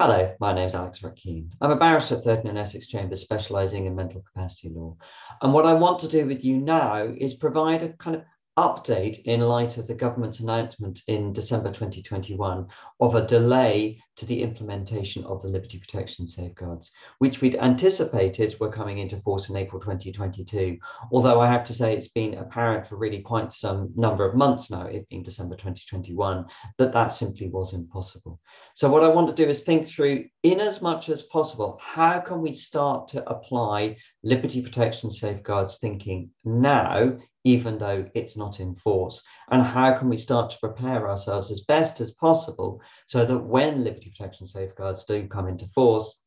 Hello, my name is Alex Ruck Keene. I'm a barrister at 13 and Essex Chambers specialising in mental capacity law. And what I want to do with you now is provide a kind of update in light of the government's announcement in December 2021 of a delay to the implementation of the liberty protection safeguards, which we'd anticipated were coming into force in April 2022. Although I have to say it's been apparent for really quite some number of months now, it being December 2021, that that simply was impossible. So what I want to do is think through, in as much as possible, how can we start to apply liberty protection safeguards thinking now even though it's not in force? And how can we start to prepare ourselves as best as possible so that when liberty protection safeguards do come into force,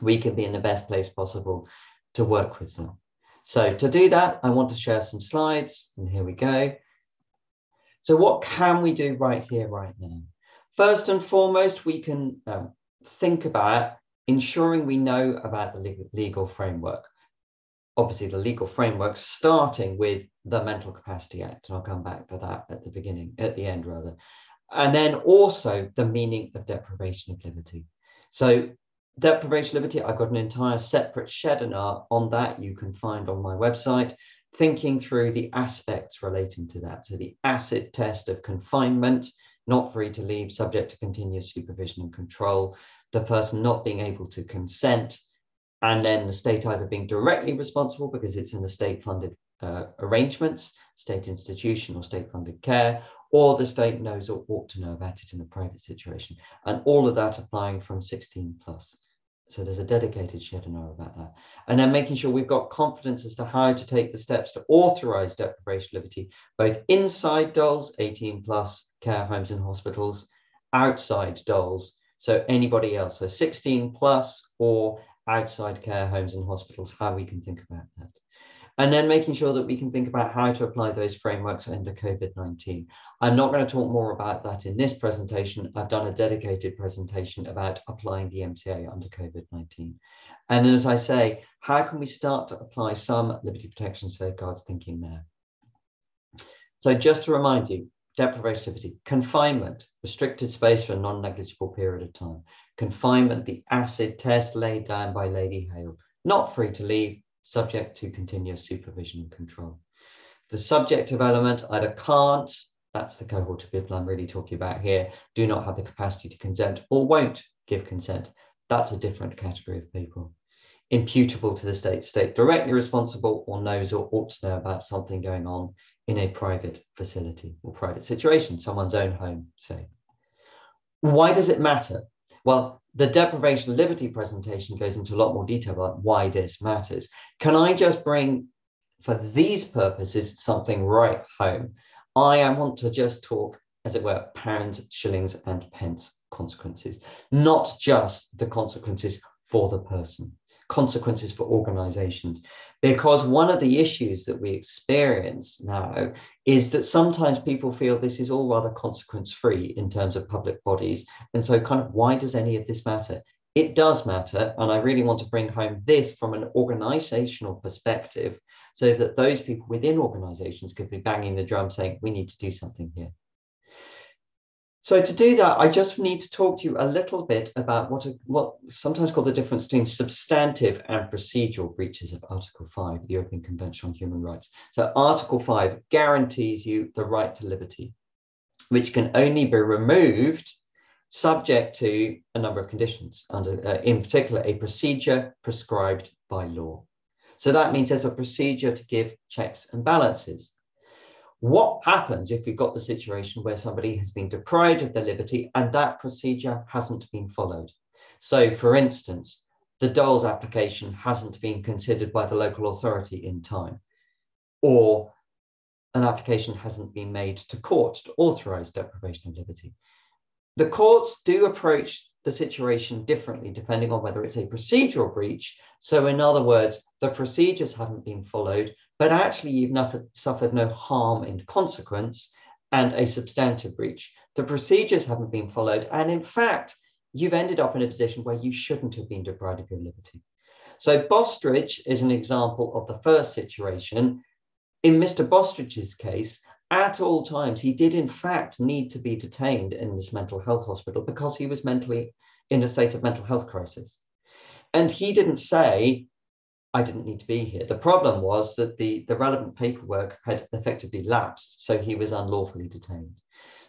we can be in the best place possible to work with them. So to do that, I want to share some slides and here we go. So what can we do right here, right now? First and foremost, we can um, think about ensuring we know about the legal framework obviously the legal framework, starting with the Mental Capacity Act. And I'll come back to that at the beginning, at the end rather. And then also the meaning of deprivation of liberty. So deprivation of liberty, I've got an entire separate webinar on that you can find on my website, thinking through the aspects relating to that. So the acid test of confinement, not free to leave, subject to continuous supervision and control, the person not being able to consent, and then the state either being directly responsible because it's in the state funded uh, arrangements, state institution or state funded care, or the state knows or ought to know about it in a private situation. And all of that applying from 16 plus. So there's a dedicated webinar about that. And then making sure we've got confidence as to how to take the steps to authorize deprivation of liberty, both inside DOLS, 18 plus care homes and hospitals, outside DOLS, so anybody else, so 16 plus or outside care homes and hospitals, how we can think about that. And then making sure that we can think about how to apply those frameworks under COVID-19. I'm not going to talk more about that in this presentation. I've done a dedicated presentation about applying the MCA under COVID-19. And as I say, how can we start to apply some liberty protection safeguards thinking there? So just to remind you, liberty, confinement, restricted space for a non-negligible period of time, confinement, the acid test laid down by Lady Hale, not free to leave, subject to continuous supervision and control. The subjective element either can't, that's the cohort of people I'm really talking about here, do not have the capacity to consent or won't give consent. That's a different category of people. Imputable to the state, state directly responsible or knows or ought to know about something going on in a private facility or private situation, someone's own home, say. Why does it matter? Well, the deprivation of liberty presentation goes into a lot more detail about why this matters. Can I just bring, for these purposes, something right home? I want to just talk, as it were, pounds, shillings, and pence consequences, not just the consequences for the person, consequences for organizations. Because one of the issues that we experience now is that sometimes people feel this is all rather consequence free in terms of public bodies. And so, kind of, why does any of this matter? It does matter. And I really want to bring home this from an organizational perspective so that those people within organizations could be banging the drum saying, we need to do something here. So to do that, I just need to talk to you a little bit about what, what sometimes called the difference between substantive and procedural breaches of Article 5 of the European Convention on Human Rights. So Article 5 guarantees you the right to liberty, which can only be removed subject to a number of conditions, under, uh, in particular, a procedure prescribed by law. So that means there's a procedure to give checks and balances. What happens if we've got the situation where somebody has been deprived of their liberty and that procedure hasn't been followed? So, for instance, the DOLS application hasn't been considered by the local authority in time, or an application hasn't been made to court to authorize deprivation of liberty. The courts do approach the situation differently depending on whether it's a procedural breach. So, in other words, the procedures haven't been followed, but actually you've not, suffered no harm in consequence and a substantive breach. The procedures haven't been followed. And in fact, you've ended up in a position where you shouldn't have been deprived of your liberty. So, Bostridge is an example of the first situation. In Mr. Bostridge's case, at all times, he did in fact need to be detained in this mental health hospital because he was mentally in a state of mental health crisis. And he didn't say, I didn't need to be here. The problem was that the, the relevant paperwork had effectively lapsed, so he was unlawfully detained.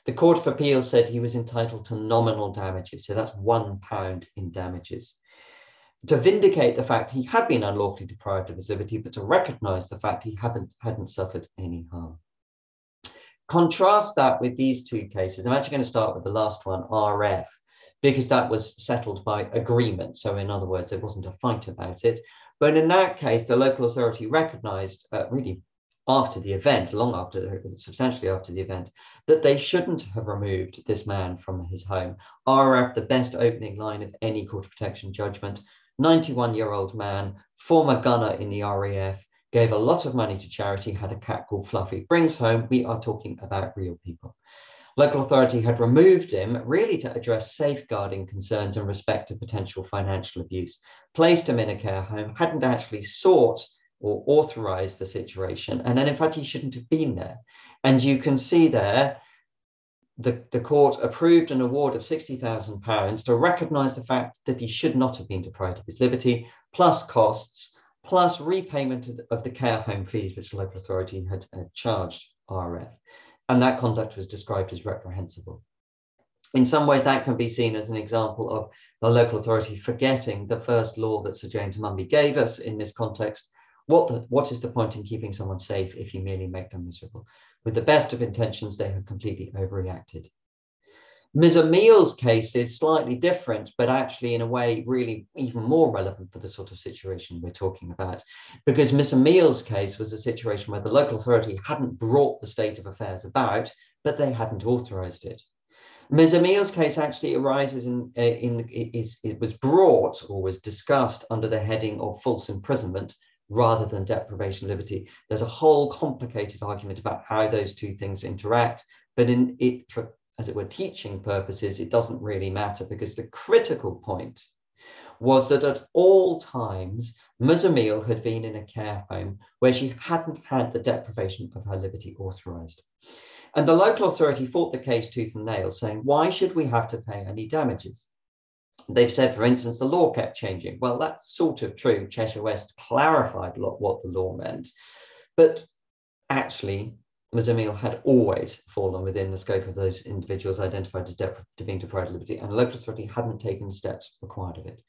The Court of Appeal said he was entitled to nominal damages, so that's one pound in damages. To vindicate the fact he had been unlawfully deprived of his liberty, but to recognize the fact he hadn't, hadn't suffered any harm. Contrast that with these two cases. I'm actually going to start with the last one, RF, because that was settled by agreement. So, in other words, there wasn't a fight about it. But in that case, the local authority recognized, uh, really after the event, long after, substantially after the event, that they shouldn't have removed this man from his home. RF, the best opening line of any court of protection judgment, 91 year old man, former gunner in the RAF, gave a lot of money to charity, had a cat called Fluffy, brings home, we are talking about real people. Local authority had removed him really to address safeguarding concerns in respect to potential financial abuse, placed him in a care home, hadn't actually sought or authorized the situation. And then, in fact, he shouldn't have been there. And you can see there, the, the court approved an award of £60,000 to recognize the fact that he should not have been deprived of his liberty, plus costs, plus repayment of the care home fees, which the local authority had, had charged RF and that conduct was described as reprehensible. In some ways, that can be seen as an example of the local authority forgetting the first law that Sir James Munby gave us in this context. What, the, what is the point in keeping someone safe if you merely make them miserable? With the best of intentions, they have completely overreacted. Ms. Emil's case is slightly different, but actually, in a way, really even more relevant for the sort of situation we're talking about. Because Miss Emil's case was a situation where the local authority hadn't brought the state of affairs about, but they hadn't authorized it. Ms. Emil's case actually arises in, uh, in is, it was brought or was discussed under the heading of false imprisonment rather than deprivation of liberty. There's a whole complicated argument about how those two things interact, but in it for as it were, teaching purposes, it doesn't really matter because the critical point was that at all times, Ms. Emil had been in a care home where she hadn't had the deprivation of her liberty authorized. And the local authority fought the case tooth and nail, saying, why should we have to pay any damages? They've said, for instance, the law kept changing. Well, that's sort of true. Cheshire West clarified what the law meant. But actually, Ms. Had always fallen within the scope of those individuals identified as being deprived of liberty, and the local authority hadn't taken steps required of it.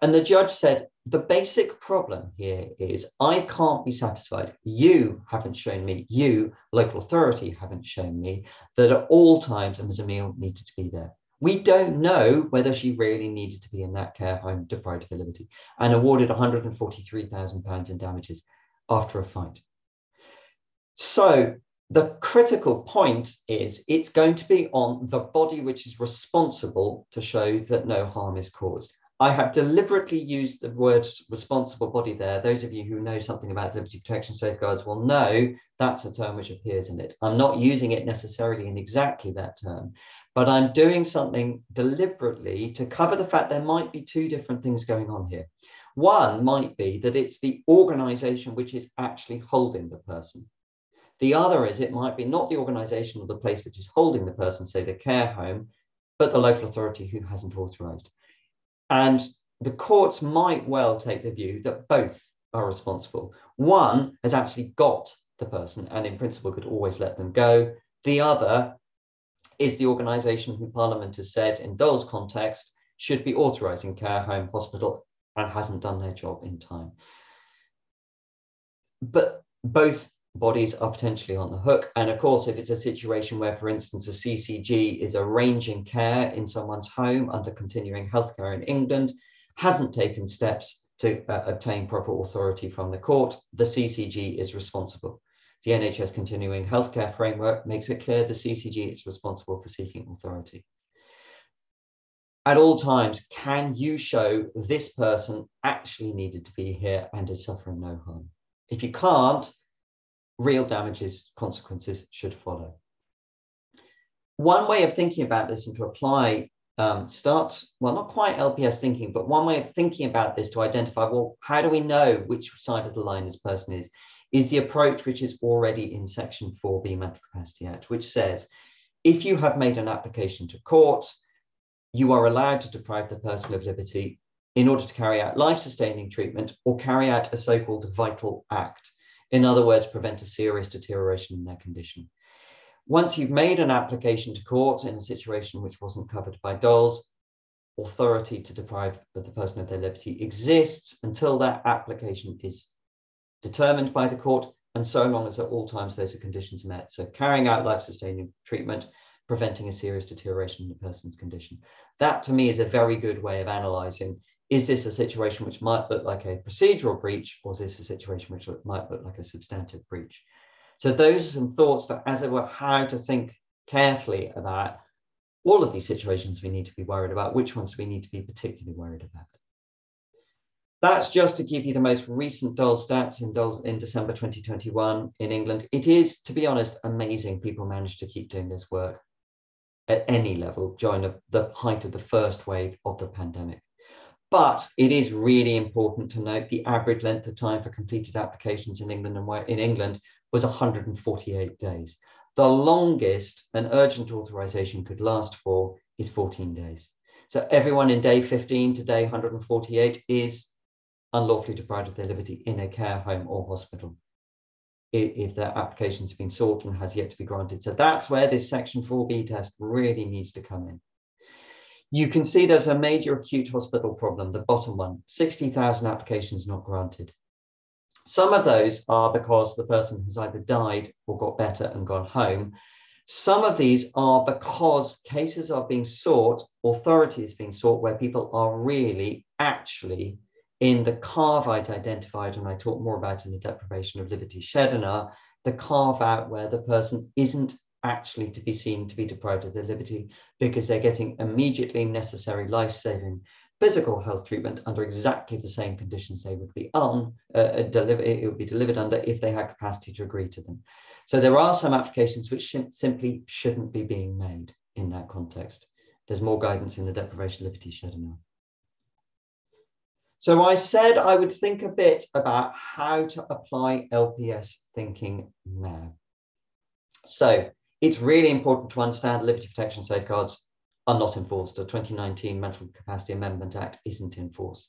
And the judge said, the basic problem here is I can't be satisfied. You haven't shown me, you, local authority, haven't shown me that at all times Ms. Needed to be there. We don't know whether she really needed to be in that care home deprived of her liberty and awarded £143,000 in damages after a fight. So the critical point is it's going to be on the body which is responsible to show that no harm is caused. I have deliberately used the word responsible body there. Those of you who know something about liberty protection safeguards will know that's a term which appears in it. I'm not using it necessarily in exactly that term, but I'm doing something deliberately to cover the fact there might be two different things going on here. One might be that it's the organization which is actually holding the person. The other is it might be not the organization or the place which is holding the person, say the care home, but the local authority who hasn't authorized. And the courts might well take the view that both are responsible. One has actually got the person and in principle could always let them go. The other is the organization who Parliament has said in DOLS context should be authorizing care home, hospital, and hasn't done their job in time. But both bodies are potentially on the hook. And of course, if it's a situation where, for instance, a CCG is arranging care in someone's home under continuing healthcare in England, hasn't taken steps to uh, obtain proper authority from the court, the CCG is responsible. The NHS continuing healthcare framework makes it clear the CCG is responsible for seeking authority. At all times, can you show this person actually needed to be here and is suffering no harm? If you can't, real damages consequences should follow. One way of thinking about this and to apply um, start, well, not quite LPS thinking, but one way of thinking about this to identify, well, how do we know which side of the line this person is, is the approach which is already in section 4B Mental Capacity Act, which says, if you have made an application to court, you are allowed to deprive the person of liberty in order to carry out life sustaining treatment or carry out a so called vital act. In other words, prevent a serious deterioration in their condition. Once you've made an application to court in a situation which wasn't covered by DOLS, authority to deprive the person of their liberty exists until that application is determined by the court and so long as at all times those are conditions met. So carrying out life-sustaining treatment, preventing a serious deterioration in the person's condition. That to me is a very good way of analysing, is this a situation which might look like a procedural breach or is this a situation which might look like a substantive breach? So those are some thoughts that as it were, how to think carefully about all of these situations we need to be worried about, which ones do we need to be particularly worried about? That's just to give you the most recent DOL stats in, DOL, in December 2021 in England. It is, to be honest, amazing people managed to keep doing this work at any level during the, the height of the first wave of the pandemic. But it is really important to note the average length of time for completed applications in England and where in England was 148 days. The longest an urgent authorization could last for is 14 days. So everyone in day 15 to day 148 is unlawfully deprived of their liberty in a care home or hospital if their application has been sought and has yet to be granted. So that's where this section 4B test really needs to come in. You can see there's a major acute hospital problem, the bottom one, 60,000 applications not granted. Some of those are because the person has either died or got better and gone home. Some of these are because cases are being sought, authorities being sought, where people are really actually in the carve out identified, and I talk more about in the deprivation of liberty shedinar, the carve out where the person isn't actually to be seen to be deprived of their liberty because they're getting immediately necessary life saving physical health treatment under exactly the same conditions they would be on, uh, uh deliver, it would be delivered under if they had capacity to agree to them. So there are some applications which sh simply shouldn't be being made in that context. There's more guidance in the deprivation of liberty shedinar. So I said I would think a bit about how to apply LPS thinking now. So it's really important to understand liberty protection safeguards are not enforced. The 2019 Mental Capacity Amendment Act isn't enforced.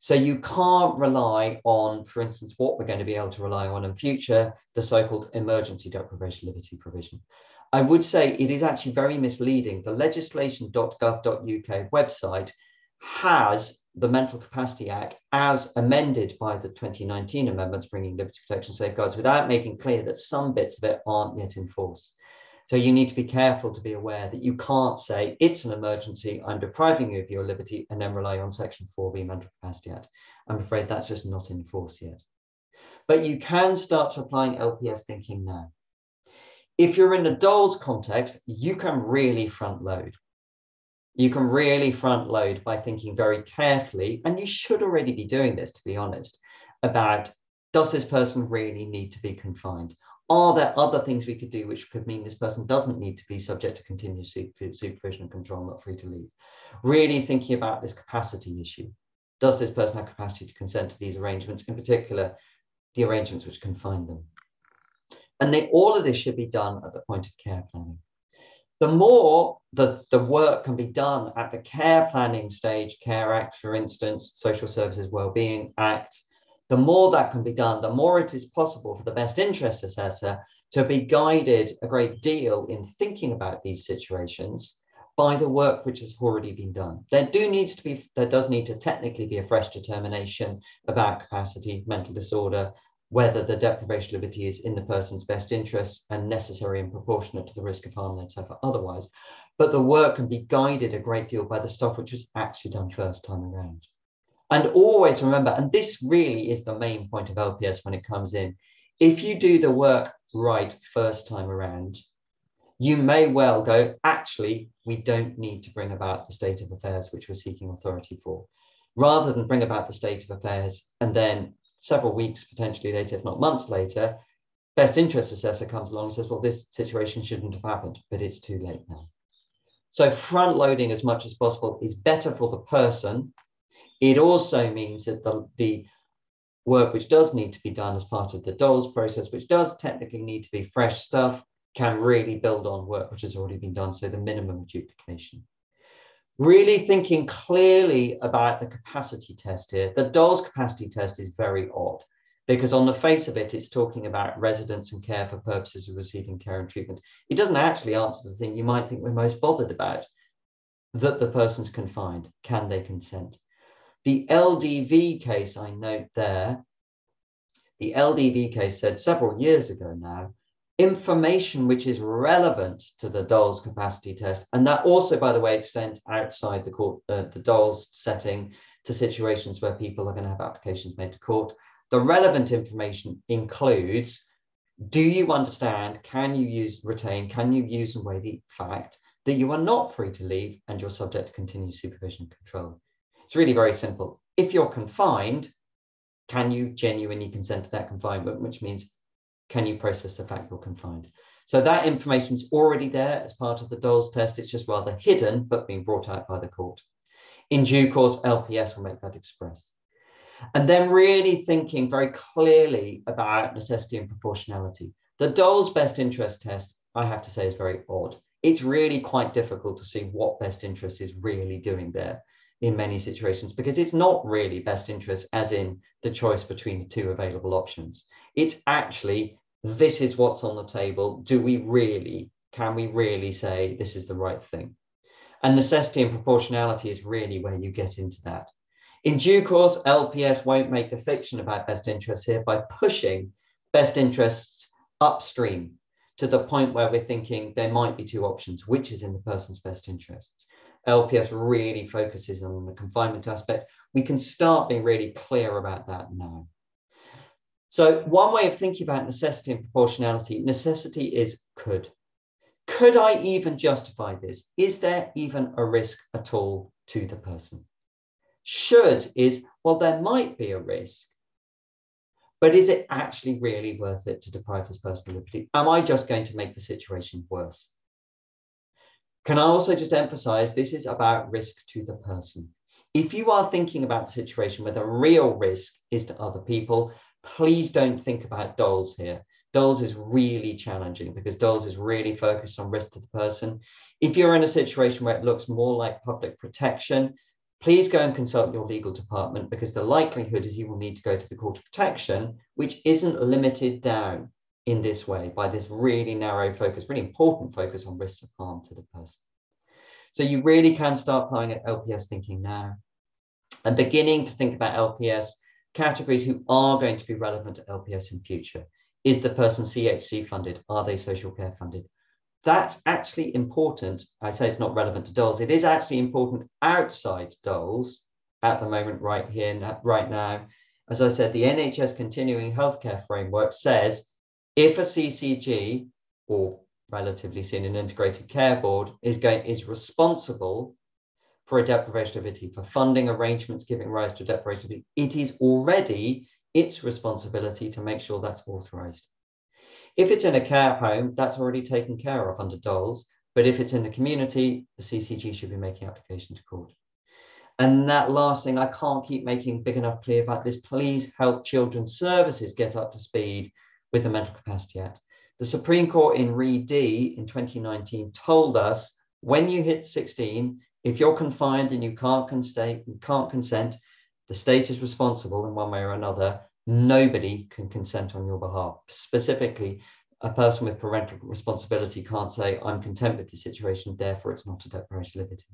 So you can't rely on, for instance, what we're going to be able to rely on in future, the so-called emergency deprivation liberty provision. I would say it is actually very misleading. The legislation.gov.uk website has the Mental Capacity Act as amended by the 2019 amendments bringing liberty protection safeguards without making clear that some bits of it aren't yet in force. So you need to be careful to be aware that you can't say it's an emergency, I'm depriving you of your liberty, and then rely on Section 4B Mental Capacity Act. I'm afraid that's just not in force yet. But you can start to applying LPS thinking now. If you're in a DOLS context, you can really front load you can really front load by thinking very carefully, and you should already be doing this, to be honest, about does this person really need to be confined? Are there other things we could do which could mean this person doesn't need to be subject to continuous supervision and control, not free to leave? Really thinking about this capacity issue. Does this person have capacity to consent to these arrangements, in particular, the arrangements which confine them? And they, all of this should be done at the point of care planning the more the, the work can be done at the care planning stage, Care Act, for instance, Social Services Wellbeing Act, the more that can be done, the more it is possible for the best interest assessor to be guided a great deal in thinking about these situations by the work which has already been done. There do needs to be, there does need to technically be a fresh determination about capacity, mental disorder, whether the deprivation of liberty is in the person's best interest and necessary and proportionate to the risk of harm they'd suffer otherwise. But the work can be guided a great deal by the stuff which was actually done first time around. And always remember, and this really is the main point of LPS when it comes in, if you do the work right first time around, you may well go, actually, we don't need to bring about the state of affairs which we're seeking authority for. Rather than bring about the state of affairs and then several weeks, potentially later, if not months later, best interest assessor comes along and says, well, this situation shouldn't have happened, but it's too late now. So front loading as much as possible is better for the person. It also means that the, the work which does need to be done as part of the DOLS process, which does technically need to be fresh stuff, can really build on work which has already been done. So the minimum of duplication. Really thinking clearly about the capacity test here. The DOLS capacity test is very odd because on the face of it, it's talking about residence and care for purposes of receiving care and treatment. It doesn't actually answer the thing you might think we're most bothered about, that the person's confined. Can they consent? The LDV case I note there, the LDV case said several years ago now, information which is relevant to the DOLS capacity test, and that also, by the way, extends outside the court, uh, the DOLS setting to situations where people are going to have applications made to court. The relevant information includes do you understand, can you use retain, can you use and weigh the fact that you are not free to leave and you're subject to continued supervision and control? It's really very simple. If you're confined, can you genuinely consent to that confinement, which means can you process the fact you're confined? So that information is already there as part of the DOLS test. It's just rather hidden, but being brought out by the court. In due course, LPS will make that express. And then really thinking very clearly about necessity and proportionality. The DOLS best interest test, I have to say, is very odd. It's really quite difficult to see what best interest is really doing there in many situations because it's not really best interest as in the choice between the two available options. It's actually this is what's on the table. Do we really, can we really say this is the right thing? And necessity and proportionality is really where you get into that. In due course, LPS won't make the fiction about best interests here by pushing best interests upstream to the point where we're thinking there might be two options, which is in the person's best interests. LPS really focuses on the confinement aspect. We can start being really clear about that now. So one way of thinking about necessity and proportionality, necessity is could. Could I even justify this? Is there even a risk at all to the person? Should is, well, there might be a risk, but is it actually really worth it to deprive this person of liberty? Am I just going to make the situation worse? Can I also just emphasize this is about risk to the person? If you are thinking about the situation where the real risk is to other people, please don't think about DOLS here. DOLS is really challenging because DOLS is really focused on risk to the person. If you're in a situation where it looks more like public protection, please go and consult your legal department because the likelihood is you will need to go to the court of protection, which isn't limited down in this way by this really narrow focus, really important focus on risk of harm to the person. So you really can start applying at LPS thinking now and beginning to think about LPS categories who are going to be relevant to LPS in future. Is the person CHC funded? Are they social care funded? that's actually important. I say it's not relevant to DOLS. It is actually important outside DOLS at the moment, right here, right now. As I said, the NHS Continuing Healthcare Framework says if a CCG or relatively soon an integrated care board is going is responsible for a deprivation of liberty, for funding arrangements giving rise to deprivation of it is already its responsibility to make sure that's authorized. If it's in a care home, that's already taken care of under DOLS. But if it's in the community, the CCG should be making application to court. And that last thing, I can't keep making big enough clear about this. Please help Children's Services get up to speed with the Mental Capacity Act. The Supreme Court in Re D in 2019 told us when you hit 16, if you're confined and you can't can't consent, the state is responsible in one way or another nobody can consent on your behalf. Specifically, a person with parental responsibility can't say, I'm content with the situation, therefore it's not a deprivation of liberty.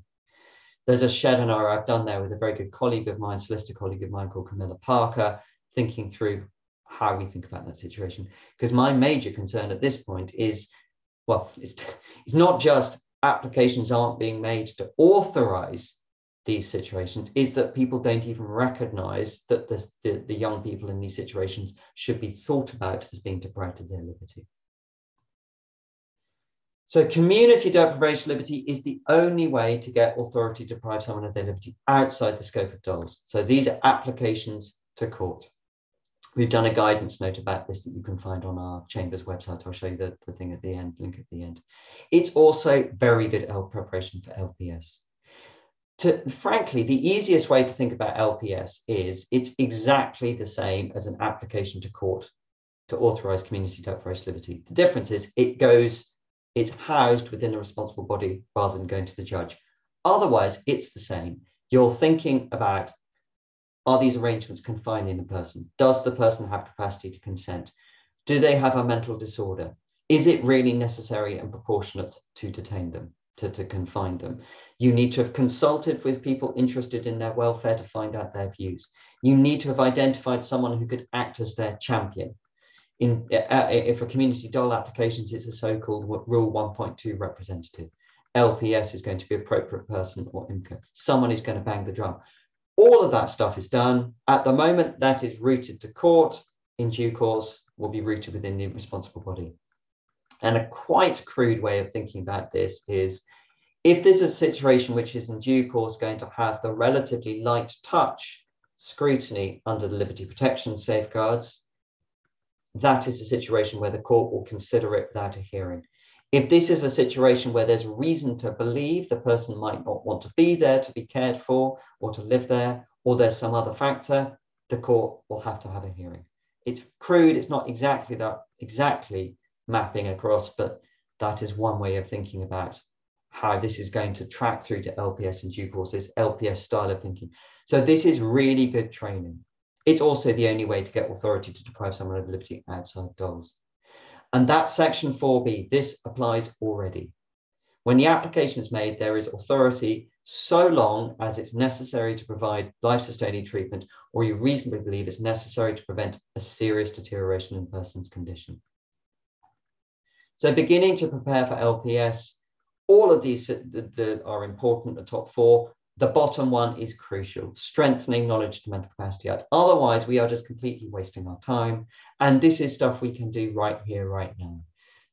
There's a shed webinar I've done there with a very good colleague of mine, solicitor colleague of mine called Camilla Parker, thinking through how we think about that situation. Because my major concern at this point is, well, it's, it's not just applications aren't being made to authorize these situations is that people don't even recognize that the, the, the, young people in these situations should be thought about as being deprived of their liberty. So community deprivation liberty is the only way to get authority to deprive someone of their liberty outside the scope of DOLS. So these are applications to court. We've done a guidance note about this that you can find on our Chambers website. I'll show you the, the thing at the end, link at the end. It's also very good help preparation for LPS to frankly, the easiest way to think about LPS is it's exactly the same as an application to court to authorize community deprivation liberty. The difference is it goes, it's housed within a responsible body rather than going to the judge. Otherwise, it's the same. You're thinking about are these arrangements confining a person? Does the person have capacity to consent? Do they have a mental disorder? Is it really necessary and proportionate to detain them, to, to confine them? You need to have consulted with people interested in their welfare to find out their views. You need to have identified someone who could act as their champion. In, uh, uh for community DOL applications, it's a so-called Rule 1.2 representative. LPS is going to be appropriate person or IMCA. Someone is going to bang the drum. All of that stuff is done. At the moment, that is routed to court. In due course, will be routed within the responsible body. And a quite crude way of thinking about this is if there's a situation which is in due course going to have the relatively light touch scrutiny under the liberty protection safeguards, that is a situation where the court will consider it without a hearing. If this is a situation where there's reason to believe the person might not want to be there to be cared for or to live there, or there's some other factor, the court will have to have a hearing. It's crude, it's not exactly that exactly mapping across, but that is one way of thinking about how this is going to track through to LPS in due course, this LPS style of thinking. So this is really good training. It's also the only way to get authority to deprive someone of liberty outside DOLS. And that section 4b, this applies already. When the application is made, there is authority so long as it's necessary to provide life-sustaining treatment or you reasonably believe it's necessary to prevent a serious deterioration in the person's condition. So beginning to prepare for LPS, all of these that are important, the top four. The bottom one is crucial, strengthening knowledge to mental capacity act. Otherwise, we are just completely wasting our time. And this is stuff we can do right here, right now.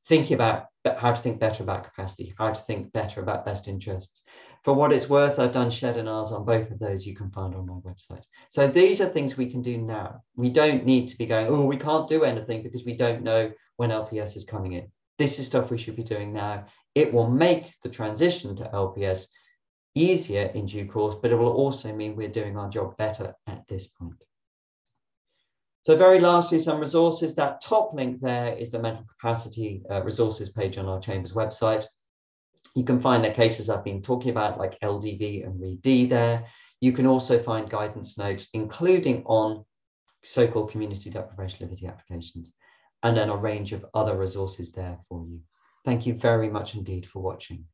Thinking about how to think better about capacity, how to think better about best interests. For what it's worth, I've done webinars on both of those you can find on my website. So these are things we can do now. We don't need to be going, oh, we can't do anything because we don't know when LPS is coming in. This is stuff we should be doing now. It will make the transition to LPS easier in due course, but it will also mean we're doing our job better at this point. So very lastly, some resources. That top link there is the mental capacity uh, resources page on our Chambers website. You can find the cases I've been talking about, like LDV and RED there. You can also find guidance notes, including on so-called community deprivation liberty applications and then a range of other resources there for you. Thank you very much indeed for watching.